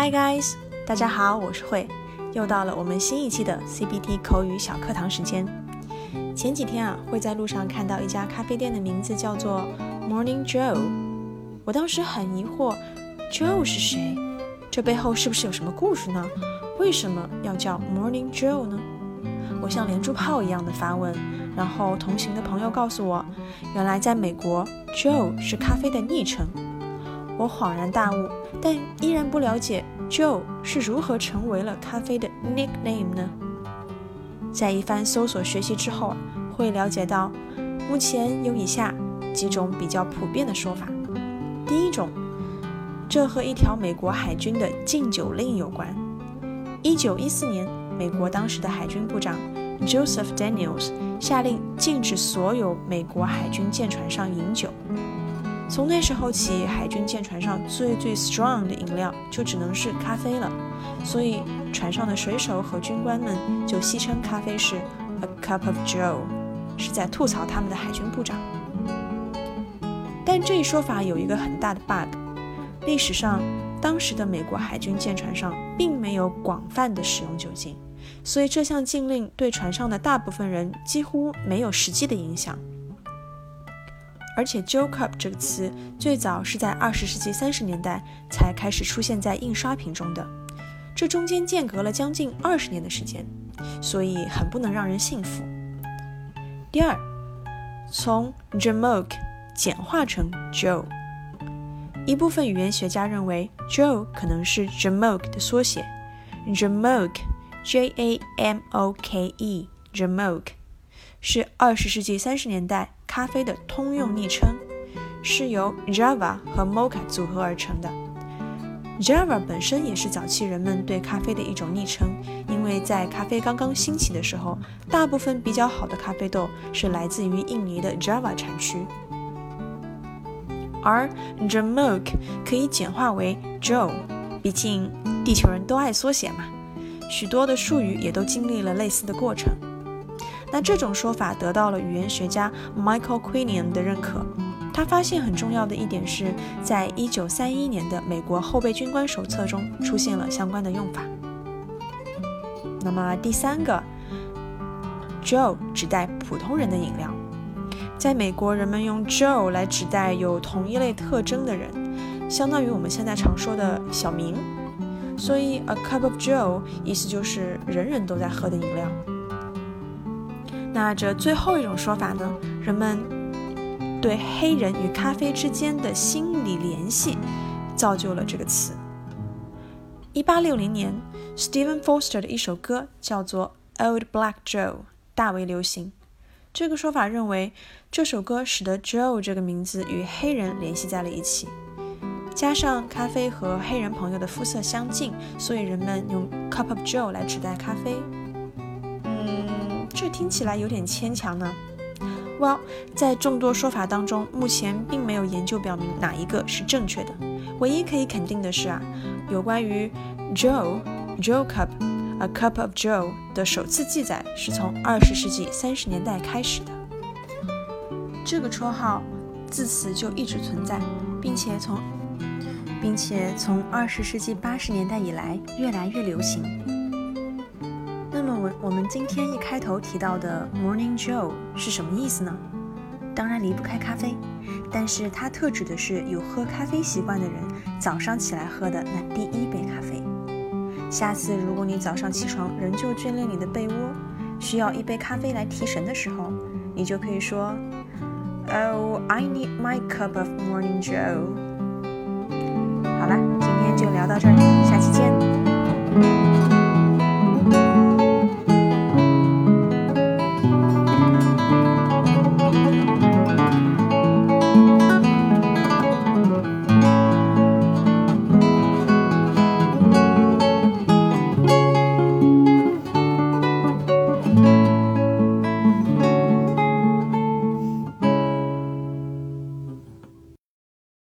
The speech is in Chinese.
Hi guys，大家好，我是慧，又到了我们新一期的 CBT 口语小课堂时间。前几天啊，会在路上看到一家咖啡店的名字叫做 Morning Joe，我当时很疑惑，Joe 是谁？这背后是不是有什么故事呢？为什么要叫 Morning Joe 呢？我像连珠炮一样的发问，然后同行的朋友告诉我，原来在美国，Joe 是咖啡的昵称。我恍然大悟，但依然不了解 Joe 是如何成为了咖啡的 nickname 呢？在一番搜索学习之后，会了解到，目前有以下几种比较普遍的说法。第一种，这和一条美国海军的禁酒令有关。一九一四年，美国当时的海军部长 Joseph Daniels 下令禁止所有美国海军舰船上饮酒。从那时候起，海军舰船上最最 strong 的饮料就只能是咖啡了，所以船上的水手和军官们就戏称咖啡是 a cup of Joe，是在吐槽他们的海军部长。但这一说法有一个很大的 bug，历史上当时的美国海军舰船上并没有广泛的使用酒精，所以这项禁令对船上的大部分人几乎没有实际的影响。而且，joke Cup 这个词最早是在二十世纪三十年代才开始出现在印刷品中的，这中间间隔了将近二十年的时间，所以很不能让人信服。第二，从 Jamoke 简化成 Joe，一部分语言学家认为 Joe 可能是 Jamoke 的缩写，Jamoke，J A M O K E，Jamoke。是二十世纪三十年代咖啡的通用昵称，是由 Java 和 Mocha 组合而成的。Java 本身也是早期人们对咖啡的一种昵称，因为在咖啡刚刚兴起的时候，大部分比较好的咖啡豆是来自于印尼的 Java 产区。而 Jamoke 可以简化为 Joe，毕竟地球人都爱缩写嘛，许多的术语也都经历了类似的过程。那这种说法得到了语言学家 Michael Quinion 的认可。他发现很重要的一点是，在一九三一年的美国后备军官手册中出现了相关的用法。那么第三个，Joe 指代普通人的饮料。在美国，人们用 Joe 来指代有同一类特征的人，相当于我们现在常说的小明。所以 A cup of Joe 意思就是人人都在喝的饮料。那这最后一种说法呢？人们对黑人与咖啡之间的心理联系，造就了这个词。一八六零年，Stephen Foster 的一首歌叫做《Old Black Joe》，大为流行。这个说法认为，这首歌使得 Joe 这个名字与黑人联系在了一起，加上咖啡和黑人朋友的肤色相近，所以人们用 Cup of Joe 来指代咖啡。这听起来有点牵强呢。Well，在众多说法当中，目前并没有研究表明哪一个是正确的。唯一可以肯定的是啊，有关于 Joe Joe Cup，a cup of Joe 的首次记载是从二十世纪三十年代开始的。这个绰号自此就一直存在，并且从并且从二十世纪八十年代以来越来越流行。那么我我们今天一开头提到的 Morning Joe 是什么意思呢？当然离不开咖啡，但是它特指的是有喝咖啡习惯的人早上起来喝的那第一杯咖啡。下次如果你早上起床仍旧眷恋你的被窝，需要一杯咖啡来提神的时候，你就可以说：“Oh, I need my cup of Morning Joe。”好了，